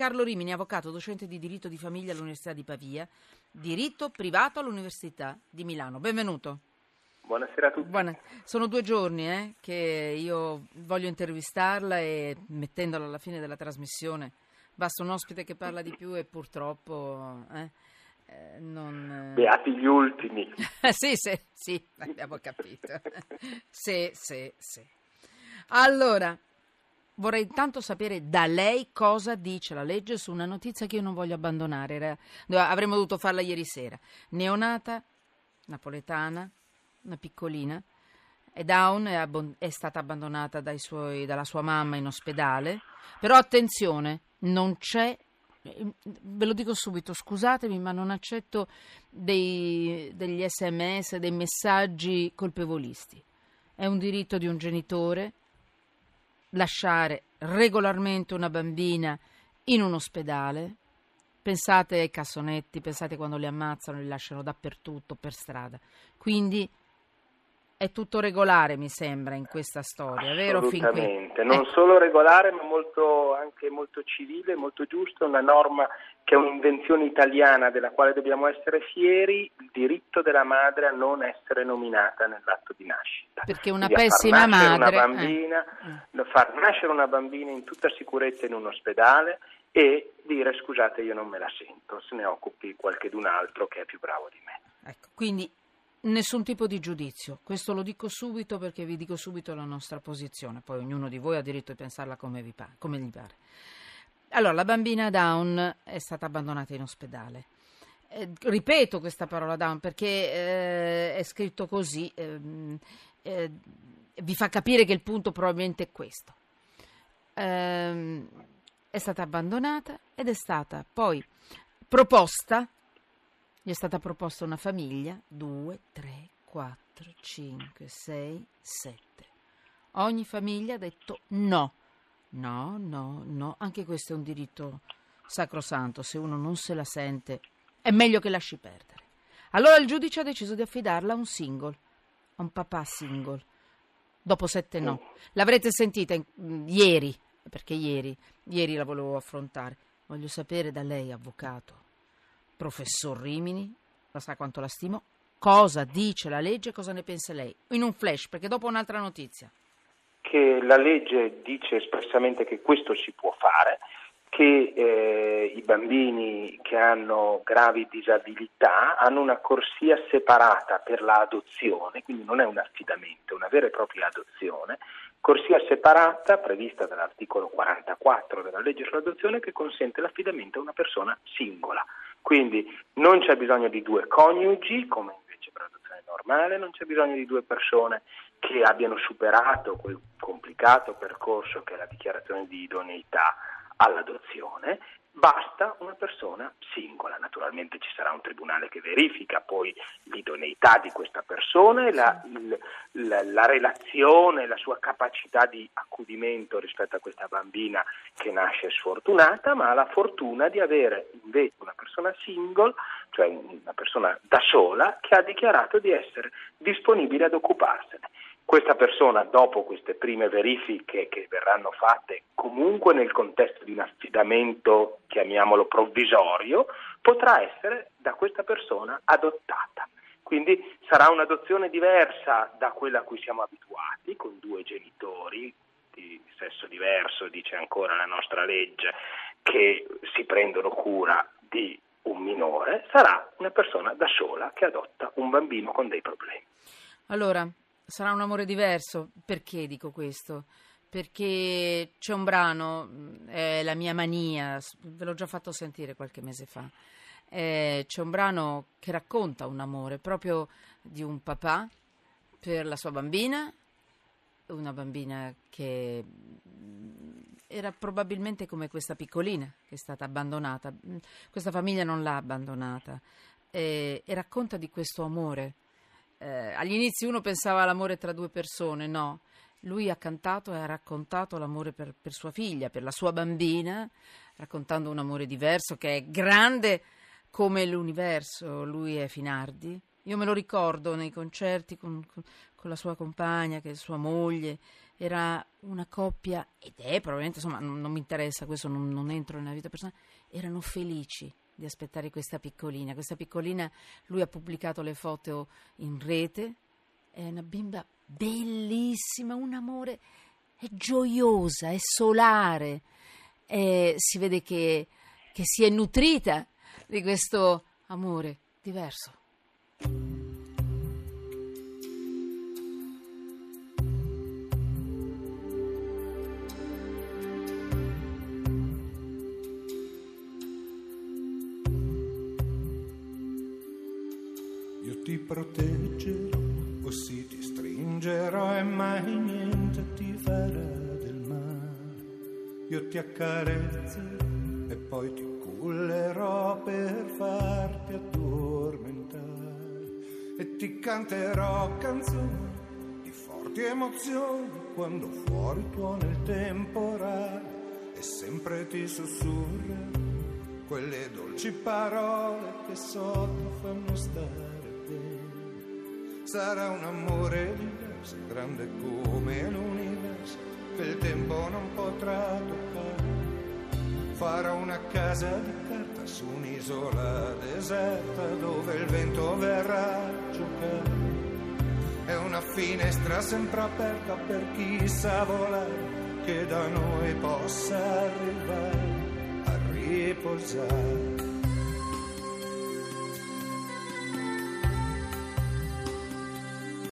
Carlo Rimini, avvocato, docente di diritto di famiglia all'Università di Pavia, diritto privato all'Università di Milano. Benvenuto. Buonasera a tutti. Buona... Sono due giorni eh, che io voglio intervistarla e mettendola alla fine della trasmissione basta un ospite che parla di più e purtroppo... Eh, eh non... Beati gli ultimi. sì, sì, sì, abbiamo capito. sì, sì, sì. Allora, Vorrei intanto sapere da lei cosa dice la legge su una notizia che io non voglio abbandonare. Avremmo dovuto farla ieri sera. Neonata, napoletana, una piccolina, è down, è, abbon- è stata abbandonata suoi, dalla sua mamma in ospedale. Però attenzione, non c'è ve lo dico subito, scusatemi, ma non accetto dei, degli sms, dei messaggi colpevolisti. È un diritto di un genitore lasciare regolarmente una bambina in un ospedale. Pensate ai cassonetti, pensate quando li ammazzano, li lasciano dappertutto, per strada. Quindi è tutto regolare, mi sembra, in questa storia, vero? Assolutamente, non eh. solo regolare, ma molto, anche molto civile, molto giusto, una norma che è un'invenzione italiana della quale dobbiamo essere fieri, il diritto della madre a non essere nominata nell'atto di nascita. Perché una Quindi pessima madre... Una bambina, eh. Far nascere una bambina in tutta sicurezza in un ospedale e dire scusate io non me la sento, se ne occupi qualcun altro che è più bravo di me. Ecco, quindi Nessun tipo di giudizio, questo lo dico subito perché vi dico subito la nostra posizione, poi ognuno di voi ha diritto di pensarla come, pare, come gli pare. Allora, la bambina Down è stata abbandonata in ospedale. Eh, ripeto questa parola Down perché eh, è scritto così, ehm, eh, vi fa capire che il punto probabilmente è questo. Ehm, è stata abbandonata ed è stata poi proposta gli è stata proposta una famiglia, 2, 3, 4, 5, 6, 7. Ogni famiglia ha detto no, no, no, no. Anche questo è un diritto sacrosanto. Se uno non se la sente, è meglio che lasci perdere. Allora il giudice ha deciso di affidarla a un single, a un papà single. Dopo sette no. L'avrete sentita in, mm, ieri, perché ieri, ieri la volevo affrontare. Voglio sapere da lei, avvocato professor Rimini, la sa quanto la stimo, cosa dice la legge e cosa ne pensa lei? In un flash, perché dopo un'altra notizia. Che la legge dice espressamente che questo si può fare, che eh, i bambini che hanno gravi disabilità hanno una corsia separata per l'adozione, quindi non è un affidamento, è una vera e propria adozione, corsia separata prevista dall'articolo 44 della legge sull'adozione che consente l'affidamento a una persona singola. Quindi non c'è bisogno di due coniugi, come invece per l'adozione normale, non c'è bisogno di due persone che abbiano superato quel complicato percorso che è la dichiarazione di idoneità all'adozione basta una persona singola. Naturalmente ci sarà un tribunale che verifica poi l'idoneità di questa persona e la, il, la, la, relazione, la sua capacità di accudimento rispetto a questa bambina che nasce sfortunata, ma ha la fortuna di avere invece una persona single, cioè una persona da sola, che ha dichiarato di essere disponibile ad occuparsene. Questa persona, dopo queste prime verifiche che verranno fatte comunque nel contesto di un affidamento, chiamiamolo provvisorio, potrà essere da questa persona adottata. Quindi sarà un'adozione diversa da quella a cui siamo abituati, con due genitori di sesso diverso, dice ancora la nostra legge, che si prendono cura di un minore, sarà una persona da sola che adotta un bambino con dei problemi. Allora, sarà un amore diverso. Perché dico questo? Perché c'è un brano, mm, è la mia mania, ve l'ho già fatto sentire qualche mese fa. Eh, c'è un brano che racconta un amore proprio di un papà per la sua bambina, una bambina che mm, era probabilmente come questa piccolina che è stata abbandonata. Mm, questa famiglia non l'ha abbandonata e, e racconta di questo amore eh, agli inizi uno pensava all'amore tra due persone, no. Lui ha cantato e ha raccontato l'amore per, per sua figlia, per la sua bambina, raccontando un amore diverso che è grande come l'universo. Lui è Finardi. Io me lo ricordo nei concerti con, con, con la sua compagna, che è sua moglie, era una coppia, ed è probabilmente, insomma, non, non mi interessa, questo non, non entro nella vita personale, erano felici di aspettare questa piccolina. Questa piccolina, lui ha pubblicato le foto in rete, è una bimba bellissima, un amore, è gioiosa, è solare, è, si vede che, che si è nutrita di questo amore diverso. Proteggerò, così ti stringerò e mai niente ti farà del male. Io ti accarezzerò e poi ti cullerò per farti addormentare e ti canterò canzoni di forti emozioni quando fuori tuona il temporale e sempre ti sussurra quelle dolci parole che so ti fanno stare sarà un amore diverso, grande come l'universo, che il tempo non potrà toccare. Farà una casa di carta su un'isola deserta dove il vento verrà a giocare. È una finestra sempre aperta per chi sa volare, che da noi possa arrivare a riposare.